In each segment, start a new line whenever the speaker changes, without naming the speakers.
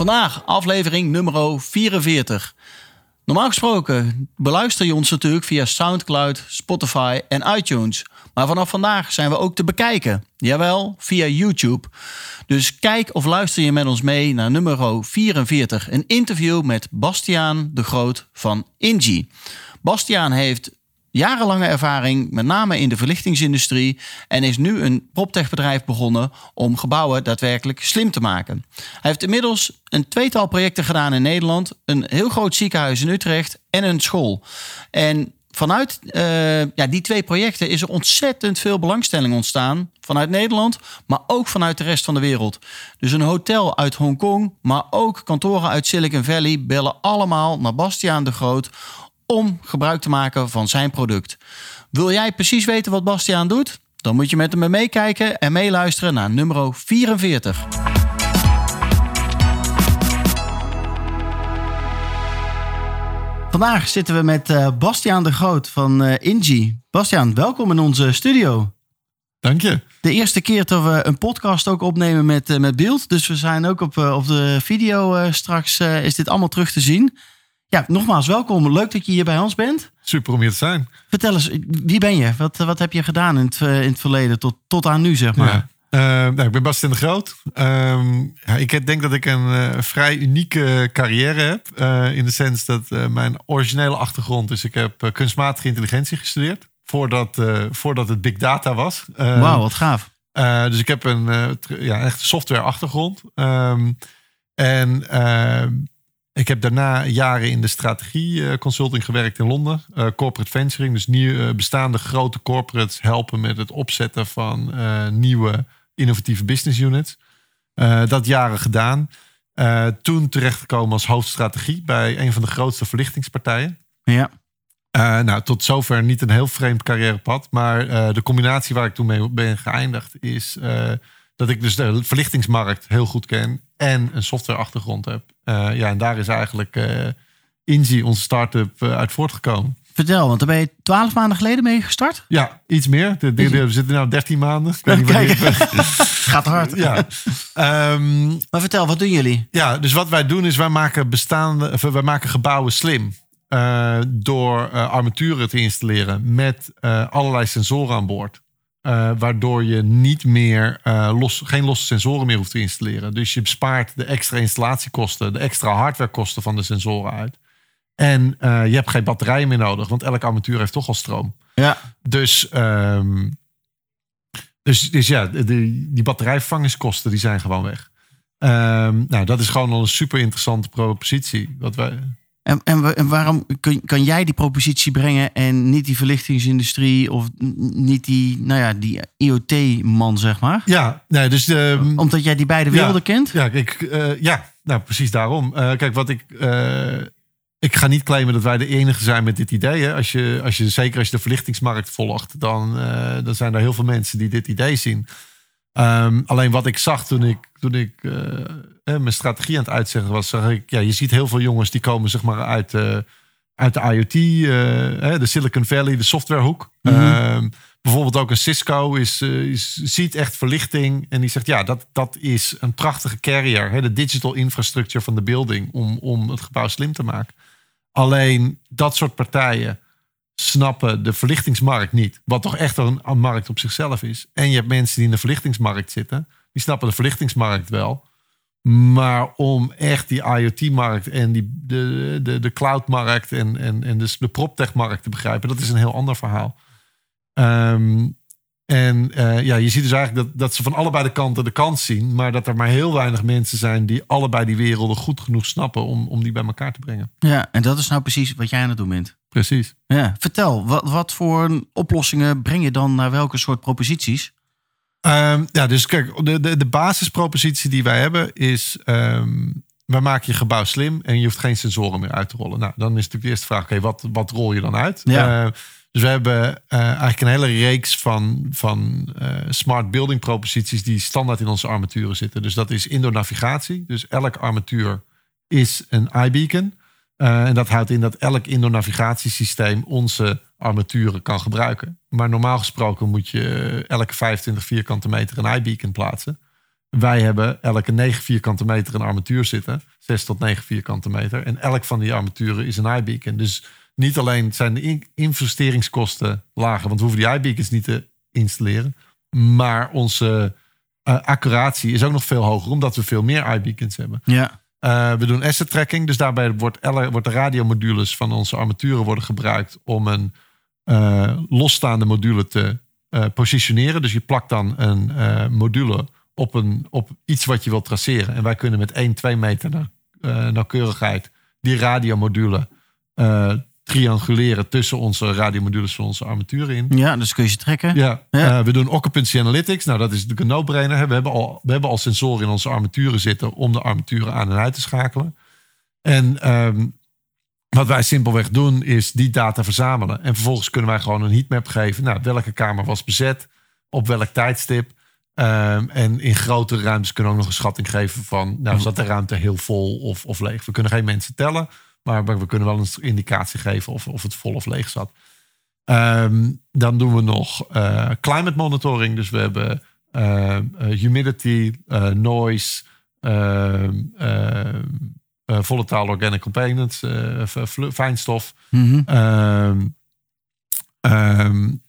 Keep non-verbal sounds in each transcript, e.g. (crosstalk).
Vandaag aflevering nummer 44. Normaal gesproken beluister je ons natuurlijk via SoundCloud, Spotify en iTunes. Maar vanaf vandaag zijn we ook te bekijken. Jawel, via YouTube. Dus kijk of luister je met ons mee naar nummer 44. Een interview met Bastiaan de Groot van Ingi. Bastiaan heeft jarenlange ervaring, met name in de verlichtingsindustrie. En is nu een proptechbedrijf begonnen om gebouwen daadwerkelijk slim te maken. Hij heeft inmiddels een tweetal projecten gedaan in Nederland. Een heel groot ziekenhuis in Utrecht en een school. En vanuit uh, ja, die twee projecten is er ontzettend veel belangstelling ontstaan. Vanuit Nederland, maar ook vanuit de rest van de wereld. Dus een hotel uit Hongkong, maar ook kantoren uit Silicon Valley bellen allemaal naar Bastiaan de Groot om gebruik te maken van zijn product. Wil jij precies weten wat Bastiaan doet? Dan moet je met hem meekijken en meeluisteren naar nummer 44. Vandaag zitten we met uh, Bastiaan de Groot van uh, Ingi. Bastiaan, welkom in onze studio.
Dank je.
De eerste keer dat we een podcast ook opnemen met, uh, met beeld. Dus we zijn ook op, op de video straks is dit allemaal terug te zien. Ja, nogmaals welkom. Leuk dat je hier bij ons bent.
Super om hier te zijn.
Vertel eens, wie ben je? Wat, wat heb je gedaan in het, in het verleden tot, tot aan nu, zeg maar?
Ja. Uh, nou, ik ben Bastien de Groot. Uh, ja, ik denk dat ik een uh, vrij unieke carrière heb. In de sens dat mijn originele achtergrond is... ik heb kunstmatige intelligentie gestudeerd. Voordat, voordat het big data was.
Wauw, wat gaaf.
dus ik heb een ja, echt software achtergrond. Um, en ehm, ik heb daarna jaren in de strategie consulting gewerkt in Londen. Uh, corporate venturing, dus nieuw, uh, bestaande grote corporates helpen met het opzetten van uh, nieuwe innovatieve business units. dat jaren gedaan. toen terechtgekomen als hoofdstrategie bij een van de grootste verlichtingspartijen.
Ja.
nou, tot zover niet een heel vreemd carrièrepad. Maar de combinatie waar ik toen mee ben geëindigd is dat ik dus de verlichtingsmarkt heel goed ken en een softwareachtergrond heb. Uh, ja, en daar is eigenlijk uh, Inzi, onze start-up, uh, uit voortgekomen.
Vertel, want daar ben je twaalf maanden geleden mee gestart?
Ja, iets meer. De, de, we zitten nu 13 maanden. Ik weet niet
Kijk, (laughs) gaat hard.
Ja. um,
maar vertel, wat doen jullie?
Ja, dus wat wij doen is wij maken bestaande, of wij maken gebouwen slim. Uh, door armaturen te installeren met allerlei sensoren aan boord. Uh, waardoor je niet meer uh, los, geen losse sensoren meer hoeft te installeren. Dus je bespaart de extra installatiekosten, de extra hardwarekosten van de sensoren uit. En uh, je hebt geen batterijen meer nodig, want elk armatuur heeft toch al stroom.
Ja.
Dus, um, dus, dus ja, de, die batterijvervangingskosten die zijn gewoon weg. Um, nou, dat is gewoon al een super interessante propositie. Wat wij,
en, en, en, waarom kun, kan jij die propositie brengen en niet die verlichtingsindustrie of niet die, nou ja, die IoT-man, zeg maar?
Ja, nee, dus. Uh,
Omdat jij die beide werelden
ja,
kent?
Ja, ik, uh, ja, nou precies daarom. Uh, kijk, wat ik. Uh, ik ga niet claimen dat wij de enige zijn met dit idee. Hè. Als je, als je, zeker als je de verlichtingsmarkt volgt, dan, dan zijn er heel veel mensen die dit idee zien. Um, alleen wat ik zag toen ik, toen ik uh, mijn strategie aan het uitzeggen was, zag ik, ja, je ziet heel veel jongens die komen zeg maar uit, uh, uit de IoT, uh, de Silicon Valley, de softwarehoek. Mm -hmm. um, bijvoorbeeld ook een Cisco is, is, ziet echt verlichting en die zegt, ja, dat, dat is een prachtige carrier, hè, de digital infrastructure van de building om, om het gebouw slim te maken. Alleen dat soort partijen snappen de verlichtingsmarkt niet. Wat toch echt een, een markt op zichzelf is. En je hebt mensen die in de verlichtingsmarkt zitten. Die snappen de verlichtingsmarkt wel. Maar om echt die IoT-markt en die, de, de, de cloud-markt en, en, en dus de proptech-markt te begrijpen, dat is een heel ander verhaal. Um, en uh, ja, je ziet dus eigenlijk dat, dat ze van allebei de kanten de kans zien, maar dat er maar heel weinig mensen zijn die allebei die werelden goed genoeg snappen om, om die bij elkaar te brengen.
Ja, en dat is nou precies wat jij aan het doen bent.
Precies.
Ja, vertel, wat, wat voor oplossingen breng je dan naar welke soort proposities?
Um, ja, dus kijk, de, de, de basispropositie die wij hebben is... Um, we maken je gebouw slim en je hoeft geen sensoren meer uit te rollen. Nou, dan is natuurlijk de eerste vraag, oké, wat, wat rol je dan uit?
Ja.
Eh, dus we hebben eh, eigenlijk een hele reeks van, van eh, smart building proposities die standaard in onze armaturen zitten. Dus dat is indoor navigatie. Dus elk armatuur is een iBeacon. Eh, en dat houdt in dat elk indoor navigatiesysteem onze armaturen kan gebruiken. Maar normaal gesproken moet je elke 25 vierkante meter een iBeacon plaatsen. Wij hebben elke 9 vierkante meter een armatuur zitten. 6 tot 9 vierkante meter. En elk van die armaturen is een iBeacon. Dus niet alleen zijn de in- investeringskosten lager, want we hoeven die iBeacons niet te installeren. Maar onze eh, accuratie is ook nog veel hoger, omdat we veel meer iBeacons hebben.
Ja.
Eh, we doen asset tracking, dus daarbij wordt, wordt de radiomodules van onze armaturen worden gebruikt om een eh, losstaande module te eh, positioneren. Dus je plakt dan een module op, een, op iets wat je wilt traceren. En wij kunnen met 1, 2 meter na- nauwkeurigheid die radiomodule trianguleren tussen onze radiomodules van onze armaturen in.
ja, dus kun je ze trekken.
Ja,
Ja.
eh, we doen occupancy analytics. Nou, dat is natuurlijk een no-brainer. We hebben, al, we hebben al sensoren in onze armaturen zitten om de armaturen aan en uit te schakelen. En ehm, wat wij simpelweg doen is die data verzamelen. En vervolgens kunnen wij gewoon een heatmap geven. Nou, welke kamer was bezet, op welk tijdstip. Ehm, en in grotere ruimtes kunnen we ook nog een schatting geven van... nou, zat de ruimte heel vol of, of leeg? We kunnen geen mensen tellen, maar we kunnen wel een indicatie geven... of, of het vol of leeg zat. Ehm, dan doen we nog eh, climate monitoring. Dus we hebben eh, eh, humidity, noise, ehm, ehm, eh, volatile organic components, fijnstof
Mhm.
ehm,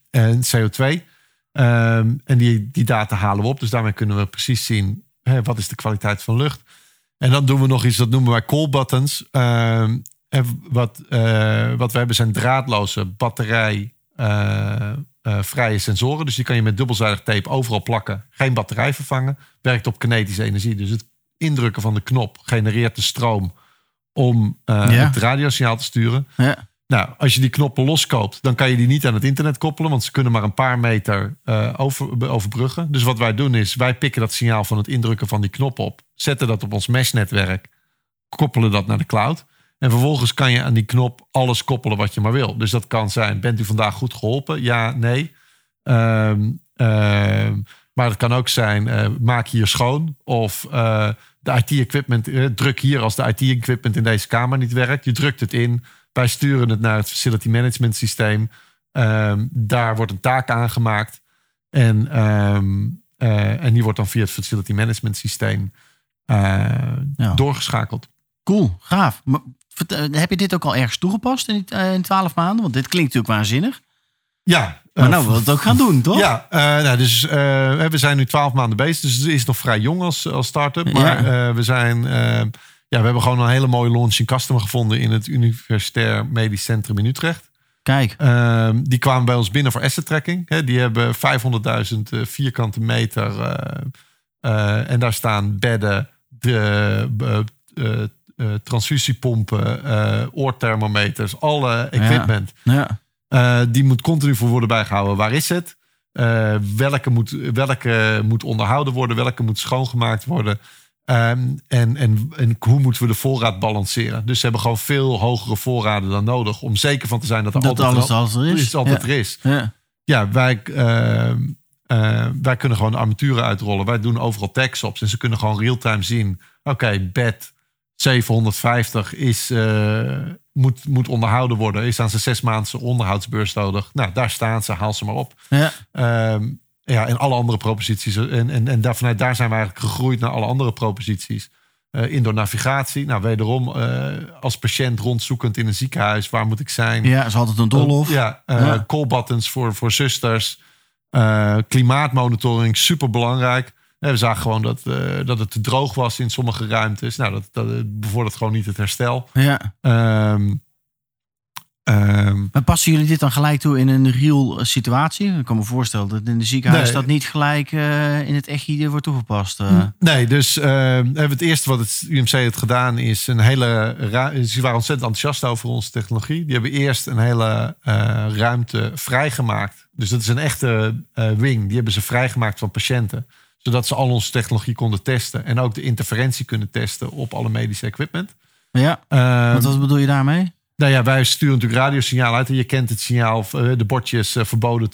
en CO2. Ehm, en die, die data halen we op. Dus daarmee kunnen we precies zien hè, wat is de kwaliteit van lucht. En dan doen we nog iets, dat noemen wij call buttons. Ehm, en wat, eh, wat we hebben zijn draadloze batterij eh, eh, vrije sensoren. Dus die kan je met dubbelzijdig tape overal plakken. Geen batterij vervangen. Werkt op kinetische energie. Dus het indrukken van de knop genereert de stroom om
Ja.
het radiosignaal te sturen.
Ja.
Nou, als je die knoppen loskoopt, dan kan je die niet aan het internet koppelen, want ze kunnen maar een paar meter eh, over, overbruggen. Dus wat wij doen is, wij pikken dat signaal van het indrukken van die knop op, zetten dat op ons mesh-netwerk, koppelen dat naar de cloud. En vervolgens kan je aan die knop alles koppelen wat je maar wil. Dus dat kan zijn, bent u vandaag goed geholpen? Ja, nee. Ehm, ehm, maar het kan ook zijn, eh, maak hier schoon. Of eh, de IT-equipment, druk hier als de IT-equipment in deze kamer niet werkt. Je drukt het in. Wij sturen het naar het facility management systeem. Ehm, daar wordt een taak aangemaakt. En, ehm, eh, en die wordt dan via het facility management systeem eh,
Ja.
doorgeschakeld.
Cool, gaaf. Maar, heb je dit ook al ergens toegepast in, eh, in 12 maanden? Want dit klinkt natuurlijk waanzinnig.
Ja,
Maar nou wil het ook gaan doen, toch?
Ja, nou, dus we zijn nu twaalf maanden bezig. Dus het is nog vrij jong als, als start-up. Maar we zijn... ja, we hebben gewoon een hele mooie launching customer gevonden in het Universitair Medisch Centrum in Utrecht.
Kijk,
Ehm, die kwamen bij ons binnen voor asset tracking. Die hebben 500.000 eh, vierkante meter. eh, eh, en daar staan bedden, de transfusiepompen, oorthermometers, alle equipment.
ja.
Eh, die moet continu voor worden bijgehouden. Waar is het? Welke, moet, welke moet onderhouden worden? Welke moet schoongemaakt worden? Ehm, en, en, en hoe moeten we de voorraad balanceren? Dus ze hebben gewoon veel hogere voorraden dan nodig. Om zeker van te zijn dat er
dat
altijd,
alles als er is.
is altijd
ja.
er is.
Ja.
Ja, wij, ehm, eh, wij kunnen gewoon armaturen uitrollen. Wij doen overal tags-ops. En ze kunnen gewoon real-time zien. Oké, bed 750 is, eh, moet, moet onderhouden worden. Is aan zijn zes maandse onderhoudsbeurs nodig. Nou, daar staan ze. Haal ze maar op.
Ja.
Ehm, ja, en alle andere proposities. En, en, en daar, vanuit daar zijn we eigenlijk gegroeid naar alle andere proposities. Eh indoor navigatie. Nou, wederom eh, als patiënt rondzoekend in een ziekenhuis. Waar moet ik zijn?
ja, is altijd een doolhof.
Ja, eh,
Ja.
call buttons voor, voor zusters. Klimaatmonitoring, super belangrijk. we zagen gewoon dat, dat het te droog was in sommige ruimtes. Nou, dat, dat bevordert gewoon niet het herstel.
Ja.
Ehm, ehm,
Maar passen jullie dit dan gelijk toe in een real eh, situatie? Ik kan me voorstellen dat in de ziekenhuis
Nee.
dat niet gelijk eh, in het echte wordt toegepast. eh.
Nee, dus eh, hebben het eerste wat het UMC heeft gedaan is een hele. Ze waren ontzettend enthousiast over onze technologie. Die hebben eerst een hele ruimte vrijgemaakt. Dus dat is een echte wing. Die hebben ze vrijgemaakt van patiënten. Zodat ze al onze technologie konden testen. En ook de interferentie kunnen testen op alle medische equipment.
Ja,
Ehm,
wat bedoel je daarmee?
Nou ja, wij sturen natuurlijk radiosignaal uit. En je kent het signaal, eh, de bordjes eh, verboden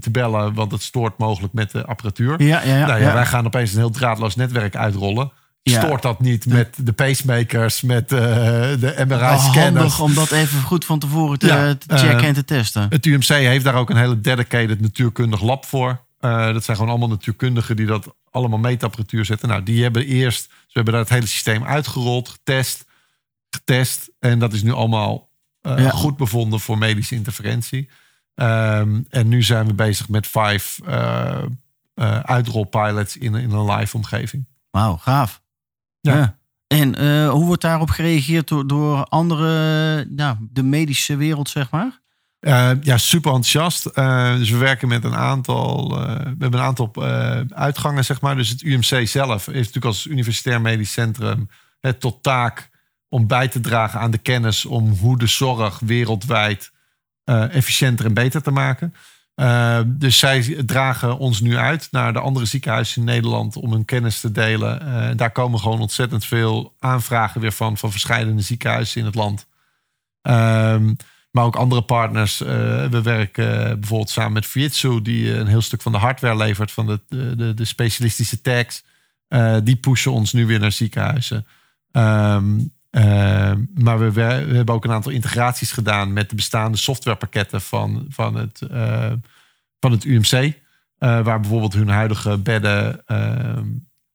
te, bellen. Want het stoort mogelijk met de apparatuur.
Ja, ja, ja.
nou ja,
ja.
wij gaan opeens een heel draadloos netwerk uitrollen.
Ja.
Stoort dat niet met de pacemakers, met eh, de MRI-scanners?
handig om dat even goed van tevoren te,
Ja,
te checken en te testen.
Het UMC heeft daar ook een hele dedicated natuurkundig lab voor. Dat zijn gewoon allemaal natuurkundigen die dat allemaal meetapparatuur zetten. Nou, die hebben eerst, ze hebben daar het hele systeem uitgerold, getest, getest. En dat is nu allemaal eh,
Ja.
goed bevonden voor medische interferentie. Ehm, en nu zijn we bezig met vijf eh, uitrolpilots in, in een live omgeving.
Wauw, gaaf.
Ja.
En hoe wordt daarop gereageerd door, door andere, nou, de medische wereld, zeg maar?
Ja, super enthousiast. Dus we werken met een aantal, we hebben een aantal uitgangen, zeg maar. Dus het UMC zelf heeft natuurlijk als universitair medisch centrum het tot taak om bij te dragen aan de kennis om hoe de zorg wereldwijd eh, efficiënter en beter te maken. Eh, dus zij dragen ons nu uit naar de andere ziekenhuizen in Nederland om hun kennis te delen. Eh, daar komen gewoon ontzettend veel aanvragen weer van, van verschillende ziekenhuizen in het land. Ehm, maar ook andere partners. We werken bijvoorbeeld samen met Fujitsu, die een heel stuk van de hardware levert van de, de, de, specialistische tags. Die pushen ons nu weer naar ziekenhuizen. Ehm, eh, maar we, we hebben ook een aantal integraties gedaan met de bestaande softwarepakketten van, van, het, eh, van het UMC. eh, waar bijvoorbeeld hun huidige bedden ehm,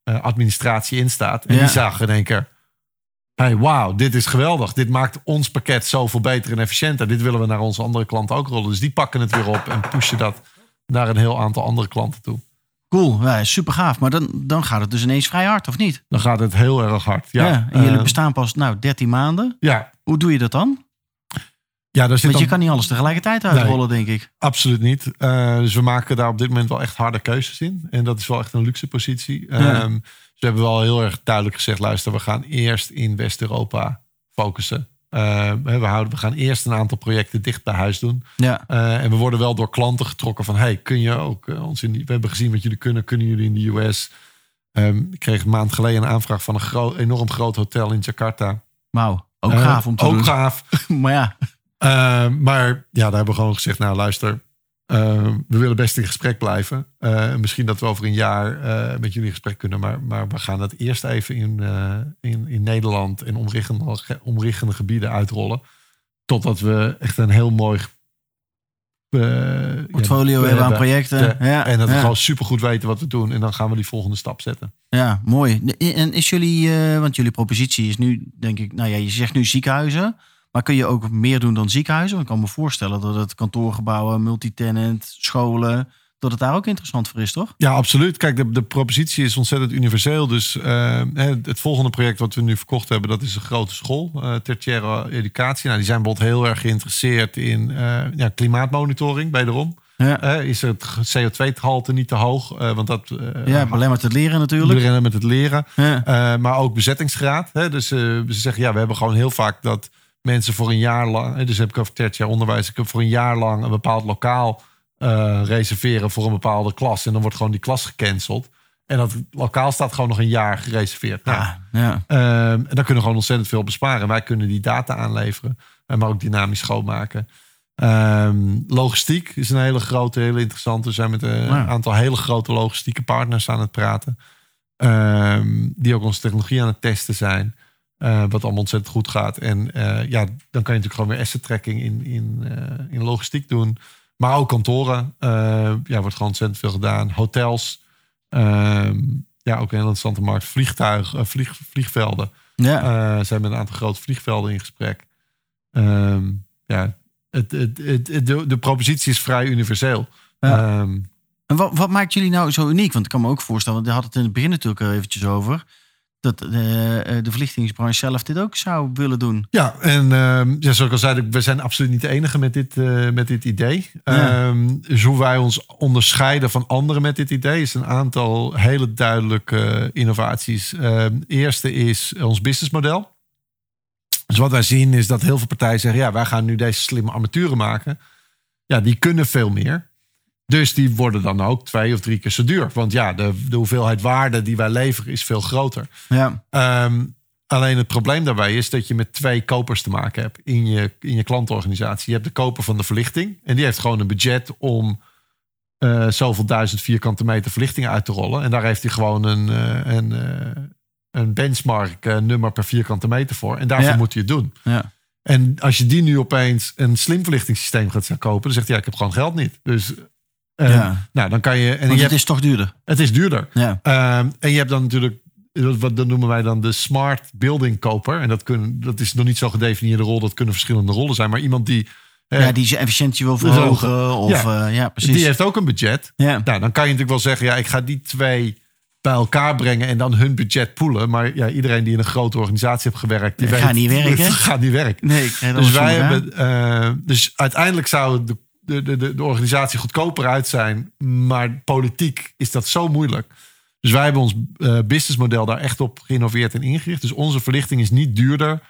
eh, administratie in staat. En
Ja.
die zagen in één keer. Hey, wauw, dit is geweldig. Dit maakt ons pakket zoveel beter en efficiënter. Dit willen we naar onze andere klanten ook rollen. Dus die pakken het weer op en pushen dat naar een heel aantal andere klanten toe.
Cool, ja, super gaaf. Maar dan, dan gaat het dus ineens vrij hard, of niet?
Dan gaat het heel erg hard. Ja,
Ja, en jullie
Eh,
bestaan pas nou 13 maanden.
ja,
Hoe doe je dat dan?
ja daar zit
Want
dan
je kan niet alles tegelijkertijd uitrollen, denk ik.
absoluut niet. Eh, dus we maken daar op dit moment wel echt harde keuzes in. En dat is wel echt een luxe positie.
Ja.
Ehm, dus we hebben wel heel erg duidelijk gezegd: luister, we gaan eerst in West-Europa focussen. Eh, we, houden, we gaan eerst een aantal projecten dicht bij huis doen.
Ja,
Eh, en we worden wel door klanten getrokken van... hey, kun je ook eh, ons in die... We hebben gezien wat jullie kunnen. Kunnen jullie in de US? Ehm, ik kreeg een maand geleden een aanvraag van een enorm groot hotel in Jakarta.
wauw. Ook gaaf om te
ook
doen.
gaaf. (laughs)
Maar ja,
maar ja, daar hebben we gewoon gezegd... nou, luister, eh, we willen best in gesprek blijven. Eh, misschien dat we over een jaar eh, met jullie in gesprek kunnen... maar, maar we gaan het eerst even in, in, in Nederland... en omliggende, omliggende gebieden uitrollen... totdat we echt een heel mooi...
portfolio
ja,
hebben aan projecten.
Ja,
Ja,
En dat we gewoon supergoed weten wat we doen. En dan gaan we die volgende stap zetten.
Ja, mooi. En is jullie, want jullie propositie is nu, denk ik, nou ja, je zegt nu ziekenhuizen. Maar kun je ook meer doen dan ziekenhuizen? Want ik kan me voorstellen dat het kantoorgebouwen, multitenant, scholen, dat het daar ook interessant voor is, toch?
Ja, absoluut. Kijk, de, de propositie is ontzettend universeel. Dus eh, het volgende project wat we nu verkocht hebben, dat is een grote school. eh tertiaire educatie. Nou, die zijn bijvoorbeeld heel erg geïnteresseerd in eh, ja, klimaatmonitoring, wederom.
Ja,
is het CO2-gehalte niet te hoog? Want dat
ja belemmert het leren natuurlijk.
rennen met het leren.
Ja.
Maar ook bezettingsgraad. Hè? Dus ze zeggen, ja, we hebben gewoon heel vaak dat mensen voor een jaar lang... Dus heb ik over tertiair onderwijs. Ik heb voor een jaar lang een bepaald lokaal eh, reserveren voor een bepaalde klas. En dan wordt gewoon die klas gecanceld. En dat lokaal staat gewoon nog een jaar gereserveerd. Nou,
Ja, ja.
Ehm, en dan kunnen we gewoon ontzettend veel besparen. Wij kunnen die data aanleveren, eh, maar ook dynamisch schoonmaken. Ehm, logistiek is een hele grote, hele interessante. We zijn met een
Ja.
aantal hele grote logistieke partners aan het praten. Ehm, die ook onze technologie aan het testen zijn. Eh, wat allemaal ontzettend goed gaat. En eh, ja, dan kan je natuurlijk gewoon weer asset tracking in, in, eh, in logistiek doen. Maar ook kantoren. ja, wordt gewoon ontzettend veel gedaan. Hotels. Ehm, ja, ook een hele interessante markt. Vliegtuigen, eh, vlieg, vliegvelden.
ja.
Zijn met een aantal grote vliegvelden in gesprek. Ehm, ja, het, het, het, de, de propositie is vrij universeel.
Ja.
Ehm,
En wat, wat maakt jullie nou zo uniek? Want ik kan me ook voorstellen, we hadden het in het begin natuurlijk al eventjes over, dat eh, de verlichtingsbranche zelf dit ook zou willen doen.
ja, en ehm, ja, zoals ik al zei, we zijn absoluut niet de enige met dit, eh, met dit idee.
Ja.
Dus hoe wij ons onderscheiden van anderen met dit idee is een aantal hele duidelijke innovaties. Ehm eerste is ons businessmodel. Dus wat wij zien is dat heel veel partijen zeggen: ja, wij gaan nu deze slimme armaturen maken. Ja, die kunnen veel meer. Dus die worden dan ook twee of drie keer zo duur. Want ja, de, de hoeveelheid waarde die wij leveren is veel groter.
Ja.
Ehm, alleen het probleem daarbij is dat je met twee kopers te maken hebt in je, in je klantorganisatie. Je hebt de koper van de verlichting. En die heeft gewoon een budget om eh, zoveel duizend vierkante meter verlichting uit te rollen. En daar heeft hij gewoon een, eh, een, eh, een benchmark nummer per vierkante meter voor. En daarvoor
Ja.
moet hij het doen.
Ja.
En als je die nu opeens een slim verlichtingssysteem gaat kopen, dan zegt hij, ja, ik heb gewoon geld niet. Dus
Ja.
nou, dan kan je. En
Want
je
het
hebt,
is toch duurder.
het is duurder.
Ja.
Ehm, en je hebt dan natuurlijk, wat dat noemen wij dan de smart building koper. En dat, kunnen, dat is nog niet zo gedefinieerde rol, dat kunnen verschillende rollen zijn. Maar iemand die, eh,
ja, die zijn efficiëntie wil verhogen. Of, ja, ja precies.
die heeft ook een budget.
ja.
Nou, dan kan je natuurlijk wel zeggen, ja, ik ga die twee bij elkaar brengen en dan hun budget poelen. Maar ja, iedereen die in een grote organisatie heeft gewerkt, die weet,
gaat niet werken. (laughs)
Gaat niet werken.
Nee,
Dus wij hebben, eh, dus uiteindelijk zou de, de, de, de, organisatie goedkoper uit zijn, maar politiek is dat zo moeilijk. Dus wij hebben ons eh, businessmodel daar echt op geïnnoveerd en ingericht. Dus onze verlichting is niet duurder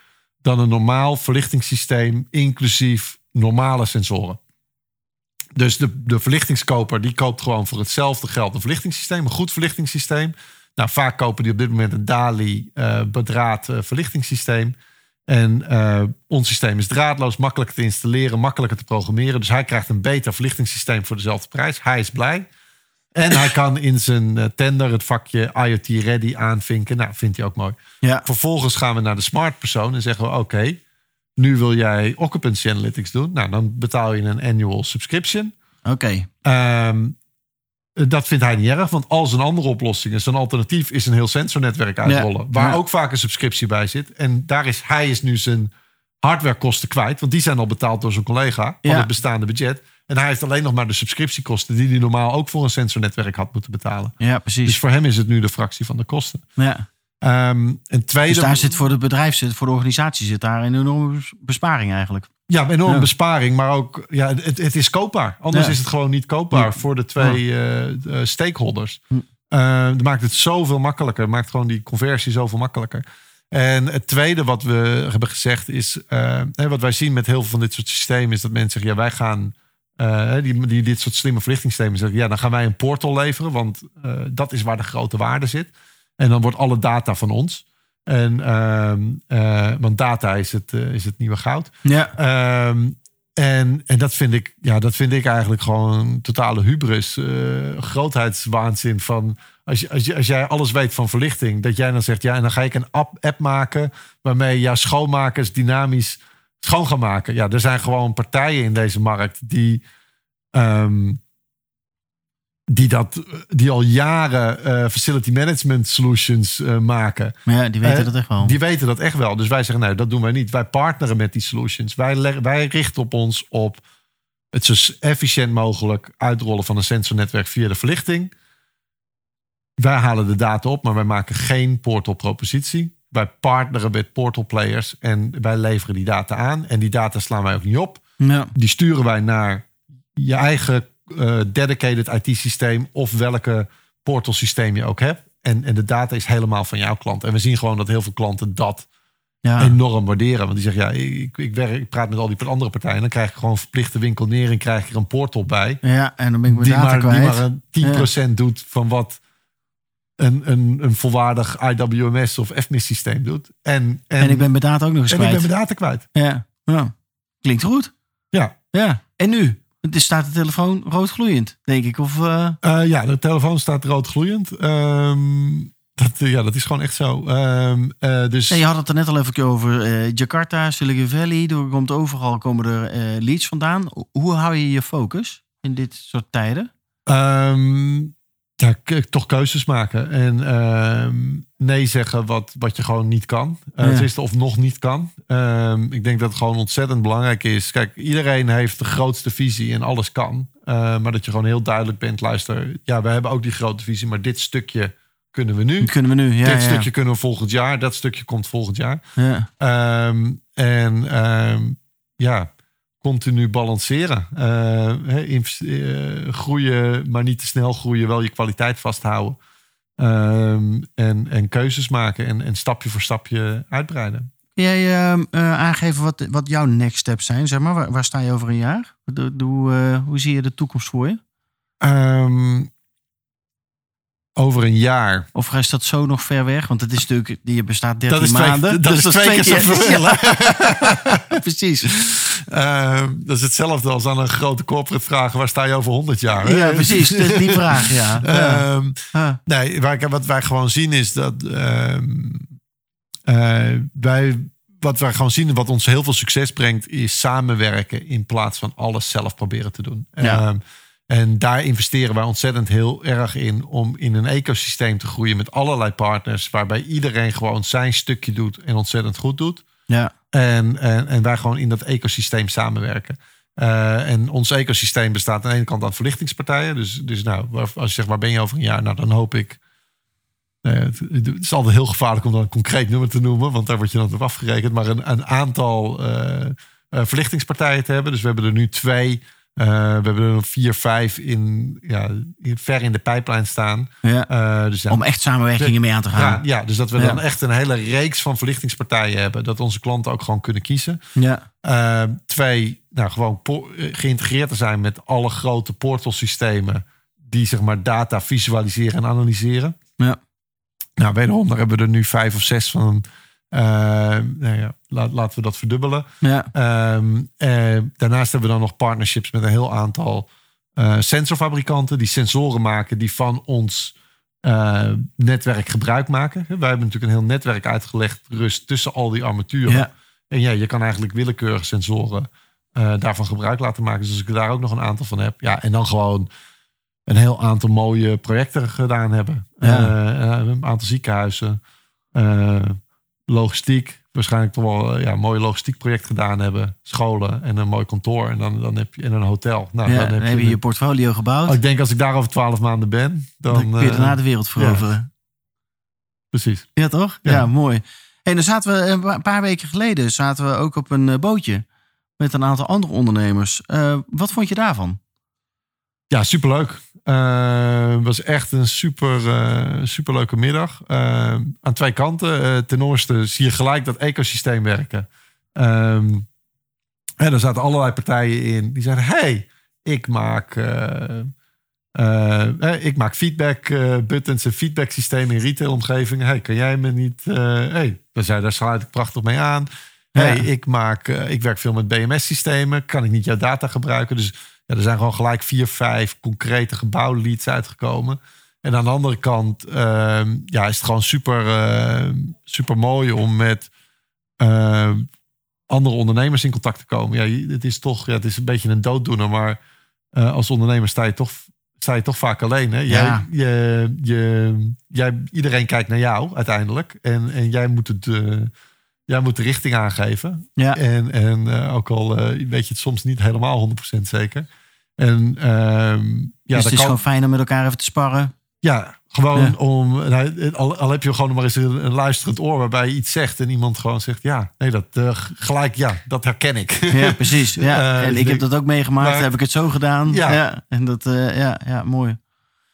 dan een normaal verlichtingssysteem, inclusief normale sensoren. Dus de, de verlichtingskoper die koopt gewoon voor hetzelfde geld een verlichtingssysteem, een goed verlichtingssysteem. Nou, vaak kopen die op dit moment een DALI eh bedraad eh, verlichtingssysteem. En eh, ons systeem is draadloos, makkelijker te installeren, makkelijker te programmeren. Dus hij krijgt een beter verlichtingssysteem voor dezelfde prijs. Hij is blij. En hij kan in zijn eh, tender het vakje IoT Ready aanvinken. Nou, vindt hij ook mooi.
Ja.
Vervolgens gaan we naar de smart persoon en zeggen we: Oké, nu wil jij occupancy analytics doen. Nou, dan betaal je een annual subscription.
Oké.
Ehm, dat vindt hij niet erg, want als een andere oplossing is, een alternatief is een heel sensornetwerk uitrollen,
Ja.
waar
Ja.
ook vaak een subscriptie bij zit. En daar is hij is nu zijn hardwarekosten kwijt, want die zijn al betaald door zijn collega van
Ja.
het bestaande budget. En hij heeft alleen nog maar de subscriptiekosten die hij normaal ook voor een sensornetwerk had moeten betalen.
Ja, precies.
Dus voor hem is het nu de fractie van de kosten.
ja.
Ehm een tweede,
Dus daar zit voor het bedrijf, zit, voor de organisatie, zit daar een enorme besparing eigenlijk.
Ja, een enorme
Ja.
besparing, maar ook ja, het, het is koopbaar. Anders
Ja.
is het gewoon niet koopbaar
Ja.
voor de twee eh, eh, stakeholders.
Hm.
Eh, dat maakt het zoveel makkelijker. Maakt gewoon die conversie zoveel makkelijker. En het tweede wat we hebben gezegd is, wat wij zien met heel veel van dit soort systemen, is dat mensen zeggen, ja, wij gaan die, die dit soort slimme verlichtingssystemen zeggen, ja, dan gaan wij een portal leveren, want dat is waar de grote waarde zit. En dan wordt alle data van ons. En, ehm, eh, want data is het, eh, is het nieuwe goud.
Ja.
Ehm, en, en dat vind ik, ja, dat vind ik eigenlijk gewoon totale hubris, eh, grootheidswaanzin van als, je, als, je, als jij alles weet van verlichting, dat jij dan zegt ja, en dan ga ik een app, app maken waarmee jouw schoonmakers dynamisch schoon gaan maken. Ja, er zijn gewoon partijen in deze markt die, ehm, die, dat, die al jaren eh, facility management solutions eh, maken.
Maar ja, die weten
Eh,
dat echt wel.
Die weten dat echt wel. Dus wij zeggen, nee, dat doen wij niet. Wij partneren met die solutions. Wij, wij richten op ons op het zo efficiënt mogelijk uitrollen van een sensornetwerk via de verlichting. Wij halen de data op, maar wij maken geen portal-propositie. Wij partneren met portal players en wij leveren die data aan. En die data slaan wij ook niet op.
ja.
Die sturen wij naar je eigen eh, dedicated IT-systeem of welke portal-systeem je ook hebt. En, en de data is helemaal van jouw klant. En we zien gewoon dat heel veel klanten dat
Ja.
enorm waarderen. Want die zeggen, ja, ik, ik, werk, ik praat met al die andere partijen. En dan krijg ik gewoon verplichte winkelnering. Krijg ik er een portal bij.
ja, en dan ben ik mijn
Die
data
maar, die maar een 10% doet van wat een, een, een volwaardig IWMS of FMIS systeem doet. En, en,
en ik ben mijn data ook nog eens
en ik
kwijt.
ben mijn data kwijt.
Ja. ja. Klinkt goed.
Ja.
Ja. En nu? Er staat de telefoon rood gloeiend, denk ik. Of, eh,
Eh, ja, de telefoon staat rood gloeiend. Ehm, dat, eh, ja, dat is gewoon echt zo. Ehm, eh, dus
ja, je had het er net al even over Jakarta, Silicon Valley. Er komt overal komen er leads vandaan. Hoe hou je je focus in dit soort tijden?
Ehm, ja, toch keuzes maken. En ehm, nee zeggen wat, wat je gewoon niet kan. Eh
Ja.
Het is of nog niet kan. Ehm, ik denk dat het gewoon ontzettend belangrijk is. Kijk, iedereen heeft de grootste visie en alles kan. Eh, maar dat je gewoon heel duidelijk bent. Luister, ja, we hebben ook die grote visie. Maar dit stukje kunnen we nu.
Dat kunnen we nu. Ja,
dit
ja.
stukje kunnen we volgend jaar. Dat stukje komt volgend jaar.
Ja.
Ehm, en ja, continu balanceren. Eh, groeien, maar niet te snel groeien. Wel je kwaliteit vasthouden. Ehm, en, en keuzes maken en, en stapje voor stapje uitbreiden.
Kun jij ehm, eh, aangeven wat, wat jouw next steps zijn? Zeg maar? waar, waar sta je over een jaar? De- de- hoe, hoe zie je de toekomst voor je?
Ehm, over een jaar.
Of is dat zo nog ver weg? Want het is natuurlijk, je bestaat 13
Dat is twee-
maanden.
dat
dus
is twee keer zoveel. (laughs)
Ja. (laughs) Precies.
Ehm, dat is hetzelfde als aan een grote corporate vragen. Waar sta je over 100 jaar? hè?
Ja, precies. (laughs) Die vraag, ja.
Ehm,
Ah.
Nee, wat wij gewoon zien is dat ehm, eh, wij, wat wij gewoon zien, wat ons heel veel succes brengt, is samenwerken in plaats van alles zelf proberen te doen.
Ja.
En daar investeren wij ontzettend heel erg in om in een ecosysteem te groeien met allerlei partners, waarbij iedereen gewoon zijn stukje doet en ontzettend goed doet.
ja.
En, en, en wij gewoon in dat ecosysteem samenwerken. Eh, en ons ecosysteem bestaat aan de ene kant uit verlichtingspartijen. Dus, dus nou, als je zegt, waar ben je over een jaar? Nou, dan hoop ik... eh, het, het is altijd heel gevaarlijk om dan een concreet nummer te noemen. Want daar word je dan op afgerekend. Maar een, een aantal eh, verlichtingspartijen te hebben. Dus we hebben er nu twee. Eh, we hebben er nog vier, vijf in, ja, in, ver in de pijplijn staan.
ja.
Eh, dus ja,
Om echt samenwerkingen mee aan te gaan.
ja, dus dat we dan echt een hele reeks van verlichtingspartijen hebben. Dat onze klanten ook gewoon kunnen kiezen.
Ja.
Uh, twee, nou gewoon eh, geïntegreerd te zijn met alle grote portalsystemen die zeg maar data visualiseren en analyseren.
Ja.
Nou, wederom, daar hebben we er nu vijf of zes van. Uh, nou ja, laat, laten we dat verdubbelen.
Ja.
Ehm, eh, daarnaast hebben we dan nog partnerships met een heel aantal eh, sensorfabrikanten die sensoren maken die van ons eh, netwerk gebruik maken. Wij hebben natuurlijk een heel netwerk uitgelegd, rust tussen al die armaturen.
Ja.
En ja, je kan eigenlijk willekeurige sensoren daarvan gebruik laten maken. Dus als ik daar ook nog een aantal van heb. Ja, en dan gewoon een heel aantal mooie projecten gedaan hebben.
Ja.
Een aantal ziekenhuizen. Eh, logistiek. Waarschijnlijk toch wel eh, ja, een mooi logistiek project gedaan hebben. Scholen en een mooi kantoor. En dan, dan heb je in een hotel. Nou,
Ja,
dan
dan heb je je portfolio gebouwd.
Ik denk als ik daar over twaalf maanden ben. Dan,
dan kun je
eh,
daarna de wereld veroveren.
Precies.
Ja, toch?
Ja. Ja.
mooi. En dan zaten we een pa- paar weken geleden zaten we ook op een eh, bootje met een aantal andere ondernemers. Eh, wat vond je daarvan?
Ja, superleuk. Eh, Het was echt een super, eh superleuke middag. Eh, aan twee kanten. Eh, ten oosten zie je gelijk dat ecosysteem werken. Ehm, en er zaten allerlei partijen in die zeiden: hey, ik maak, eh, eh, eh, ik maak feedback eh, buttons en feedback systemen in retailomgevingen. Hey, kan jij me niet? eh hey, zei, daar sluit ik prachtig mee aan. Hey,
Ja.
ik, maak, eh, ik werk veel met BMS-systemen. Kan ik niet jouw data gebruiken? Dus ja, er zijn gewoon gelijk vier, vijf concrete gebouwleads uitgekomen. En aan de andere kant ehm, ja, is het gewoon super, eh, super mooi om met eh, andere ondernemers in contact te komen. Ja, het is toch ja, het is een beetje een dooddoener, maar eh, als ondernemer sta je toch, sta je toch vaak alleen. Hè? Jij,
Ja.
je, je, jij, iedereen kijkt naar jou uiteindelijk. En, en jij, moet het, eh, jij moet de richting aangeven.
Ja,
En, en eh, ook al eh, weet je het soms niet helemaal 100% zeker. En ehm, ja,
dus het is
kan,
gewoon fijn om met elkaar even te sparren.
ja, gewoon
Ja.
om. Nou, al, al heb je gewoon maar eens een, een luisterend oor waarbij je iets zegt en iemand gewoon zegt: Ja, nee, dat eh, gelijk, ja, dat herken ik.
Ja, precies. Ja. (laughs) En
dus
ik heb dat ook meegemaakt.
maar-
heb ik het zo gedaan.
Ja.
En dat, ja, ja, mooi.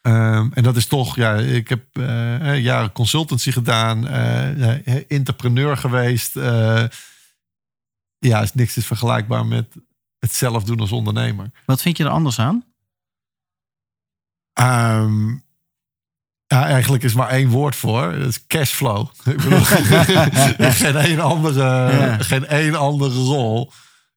Ehm, en dat is toch, ja, ik heb eh, jaren consultancy gedaan, eh, entrepreneur geweest. eh, ja, is niks is vergelijkbaar met het zelf doen als ondernemer.
Wat vind je er anders aan?
Ehm, ja, eigenlijk is maar één woord voor. Dat is cashflow. (laughs) Ik bedoel, (laughs) geen één andere,
Ja.
geen één andere rol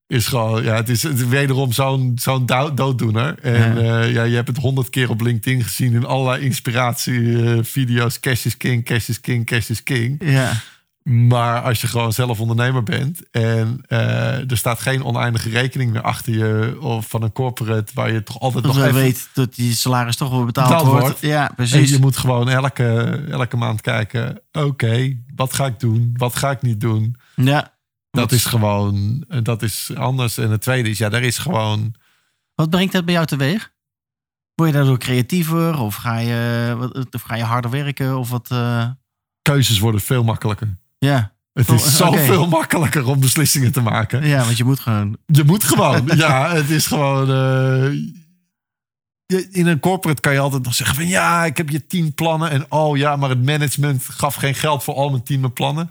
is gewoon. Ja, het is, het is wederom zo'n zo'n dooddoener. En
Ja.
ja. ja, je hebt het honderd keer op LinkedIn gezien in allerlei inspiratievideo's. Cash is king, cash is king, cash is king.
Ja,
Maar als je gewoon zelf ondernemer bent en eh, er staat geen oneindige rekening meer achter je of van een corporate waar je toch altijd nog
je
even
weet dat die salaris toch wel betaald,
Betaald
wordt.
wordt.
Ja,
En
precies.
je moet gewoon elke, elke maand kijken: oké, wat ga ik doen? Wat ga ik niet doen?
Ja.
Dat is gewoon, eh, dat is anders. En het tweede is, ja, daar is gewoon.
Wat brengt dat bij jou teweeg? Word je daardoor creatiever of ga je, of ga je harder werken? Of wat, eh,
Keuzes worden veel makkelijker.
ja.
Het
Oh,
is
oké.
zoveel makkelijker om beslissingen te maken.
ja, want je moet gewoon.
Je moet gewoon. (laughs) ja, het is gewoon. eh, in een corporate kan je altijd nog zeggen van ja, ik heb je tien plannen. En oh ja, maar het management gaf geen geld voor al mijn tien plannen.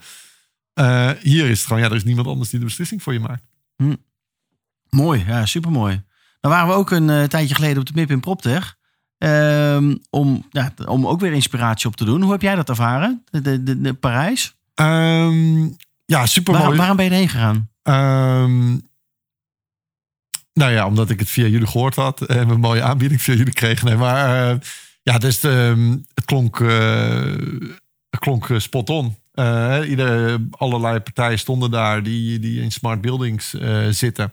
Eh, hier is het gewoon, ja, er is niemand anders die de beslissing voor je maakt.
Mooi, ja, supermooi. Dan waren we ook een eh, tijdje geleden op de MIP in PropTech. Ehm, om, ja, om ook weer inspiratie op te doen. Hoe heb jij dat ervaren? De, de, de, de Parijs?
Ehm, ja, super
Waar- waarom ben je erheen gegaan?
Ehm, nou ja, omdat ik het via jullie gehoord had en een mooie aanbieding via jullie kreeg. Nee, maar eh, ja, dus het klonk, het klonk spot on. Eh, ieder, allerlei partijen stonden daar die, die in smart buildings eh, zitten.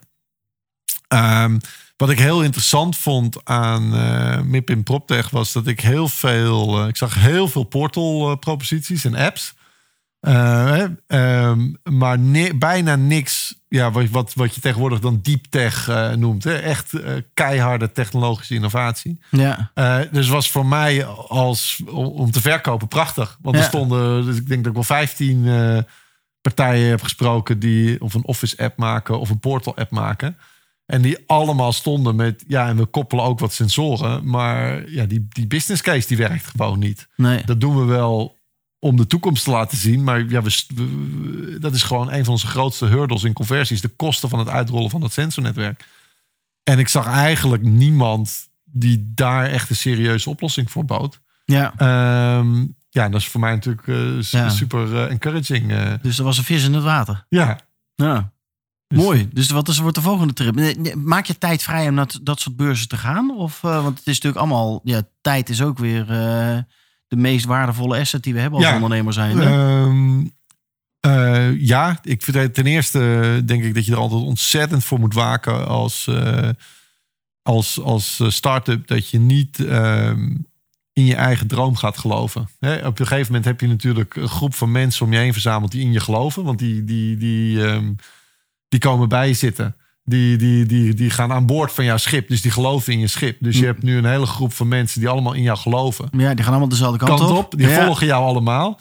Ehm, wat ik heel interessant vond aan eh MIP in PropTech was dat ik heel veel, ik zag heel veel portal proposities en apps. Eh, ehm, maar bijna niks ja, wat, wat, wat je tegenwoordig dan deep tech eh, noemt. Hè? Echt eh, keiharde technologische innovatie.
Ja,
dus was voor mij als om, om te verkopen prachtig. Want er stonden, dus ik denk dat ik wel 15 eh, partijen heb gesproken die of een office app maken of een portal app maken. En die allemaal stonden met, ja, en we koppelen ook wat sensoren. Maar ja, die, die business case die werkt gewoon niet.
nee.
Dat doen we wel om de toekomst te laten zien. Maar ja, we, we- dat is gewoon een van onze grootste hurdles in conversies. De kosten van het uitrollen van het sensornetwerk. En ik zag eigenlijk niemand die daar echt een serieuze oplossing voor bood.
Ja,
Ehm, ja, dat is voor mij natuurlijk eh,
Ja.
super eh, encouraging. eh.
dus er was een vis in het water.
ja,
Ja.
Dus-
Mooi. Dus wat is, wordt de volgende trip? Maak je tijd vrij om naar dat soort beurzen te gaan? Of, want het is natuurlijk allemaal... Ja, tijd is ook weer de meest waardevolle asset die we hebben als
Ja.
ondernemer zijn.
Ehm, eh, ja, ik vind ten eerste denk ik dat je er altijd ontzettend voor moet waken als, eh, als, als eh, start-up. Dat je niet ehm, in je eigen droom gaat geloven. Hè, op een gegeven moment heb je natuurlijk een groep van mensen om je heen verzameld die in je geloven. Want die, die, die, ehm, die komen bij je zitten. Die, die, die, die gaan aan boord van jouw schip. Dus die geloven in je schip. Dus je
Mm.
hebt nu een hele groep van mensen die allemaal in jou geloven
Ja, die gaan allemaal dezelfde kant,
kant op. Die
Ja.
volgen jou allemaal.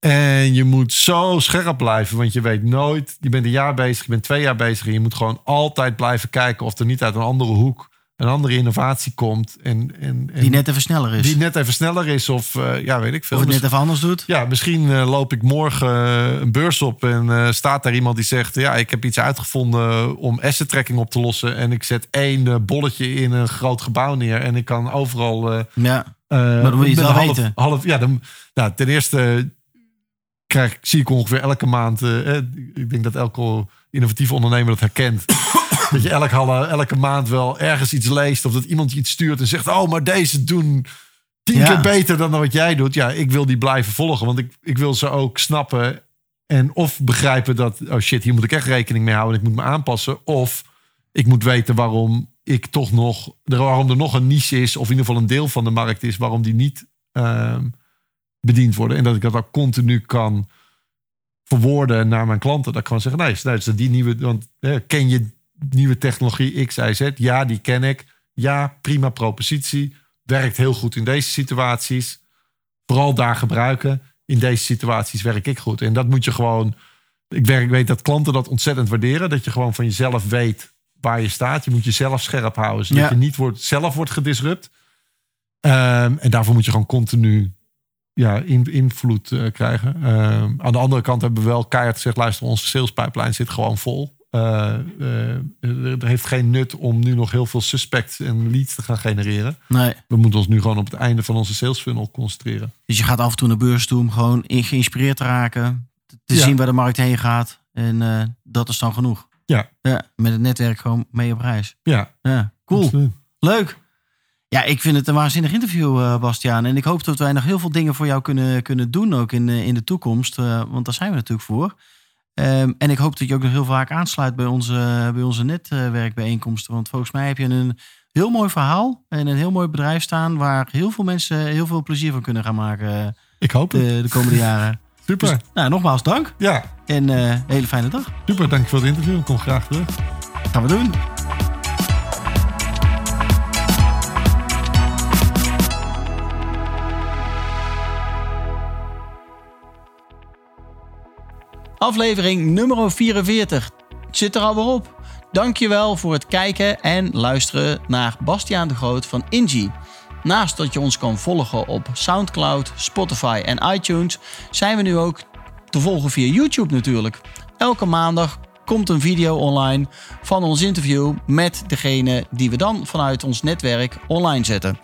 En je moet zo scherp blijven, want je weet nooit. Je bent een jaar bezig, je bent twee jaar bezig. En je moet gewoon altijd blijven kijken of er niet uit een andere hoek een andere innovatie komt. En, en, en
Die net even sneller is.
die net even sneller is, of eh, ja, weet ik veel.
of het net even anders doet.
ja, misschien eh, loop ik morgen eh, een beurs op en staat daar iemand die zegt: Ja, ik heb iets uitgevonden om asset tracking op te lossen. En ik zet één bolletje in een groot gebouw neer en ik kan overal.
Ja,
eh,
dan moet je het
half,
weten.
Half, ja, dan, nou, ten eerste krijg, zie ik ongeveer elke maand. ik denk dat elke innovatieve ondernemer dat herkent. Dat je elk, halle- elke maand wel ergens iets leest. Of dat iemand je iets stuurt en zegt: Oh, maar deze doen tien
Ja.
keer beter dan wat jij doet. Ja, ik wil die blijven volgen. Want ik, ik wil ze ook snappen. En of begrijpen dat, oh shit, hier moet ik echt rekening mee houden. Ik moet me aanpassen. Of ik moet weten waarom ik toch nog, waarom er nog een niche is, of in ieder geval een deel van de markt is, waarom die niet ehm, bediend worden. En dat ik dat ook continu kan verwoorden naar mijn klanten. Dat ik gewoon zeggen, nee, luister, die nieuwe, want ken je nieuwe technologie X, Y, Z? Ja, die ken ik. Ja, prima propositie. Werkt heel goed in deze situaties. Vooral daar gebruiken. In deze situaties werk ik goed. En dat moet je gewoon. Ik, werk, weet dat klanten dat ontzettend waarderen. Dat je gewoon van jezelf weet waar je staat. Je moet jezelf scherp houden. Zodat
Ja.
je niet wordt, zelf wordt gedisrupt. Ehm, en daarvoor moet je gewoon continu ja, in, invloed eh, krijgen. Ehm, aan de andere kant hebben we wel keihard gezegd... luister, onze salespipeline zit gewoon vol. Eh, eh, er, er heeft geen nut om nu nog heel veel suspects en leads te gaan genereren.
nee.
We moeten ons nu gewoon op het einde van onze sales funnel concentreren.
Dus je gaat af en toe naar beurs toe om gewoon geïnspireerd te raken. Te
Ja.
zien waar de markt heen gaat. En eh, dat is dan genoeg.
Ja.
ja. Met het netwerk gewoon mee op reis.
Ja,
Ja, cool.
absoluut.
Leuk. Ja, ik vind het een waanzinnig interview, eh, Bastiaan. En ik hoop dat wij nog heel veel dingen voor jou kunnen, kunnen doen ook in, eh, in de toekomst. eh, want daar zijn we natuurlijk voor. Ehm, en ik hoop dat je ook nog heel vaak aansluit bij onze, bij onze netwerkbijeenkomsten. Want volgens mij heb je een heel mooi verhaal en een heel mooi bedrijf staan... waar heel veel mensen heel veel plezier van kunnen gaan maken eh,
Ik hoop het.
de, de komende jaren. (laughs)
Super.
Dus, nou, nogmaals dank
Ja,
en eh, een hele fijne dag.
super. Dank voor het interview. Ik kom graag terug.
Gaan we doen. Aflevering nummer 44 zit er alweer op. Dankjewel voor het kijken en luisteren naar Bastiaan de Groot van Ingie. Naast dat je ons kan volgen op SoundCloud, Spotify en iTunes, zijn we nu ook te volgen via YouTube natuurlijk. Elke maandag komt een video online van ons interview met degene die we dan vanuit ons netwerk online zetten.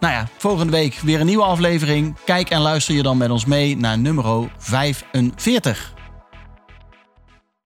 Nou ja, volgende week weer een nieuwe aflevering. Kijk en luister je dan met ons mee naar nummer 45.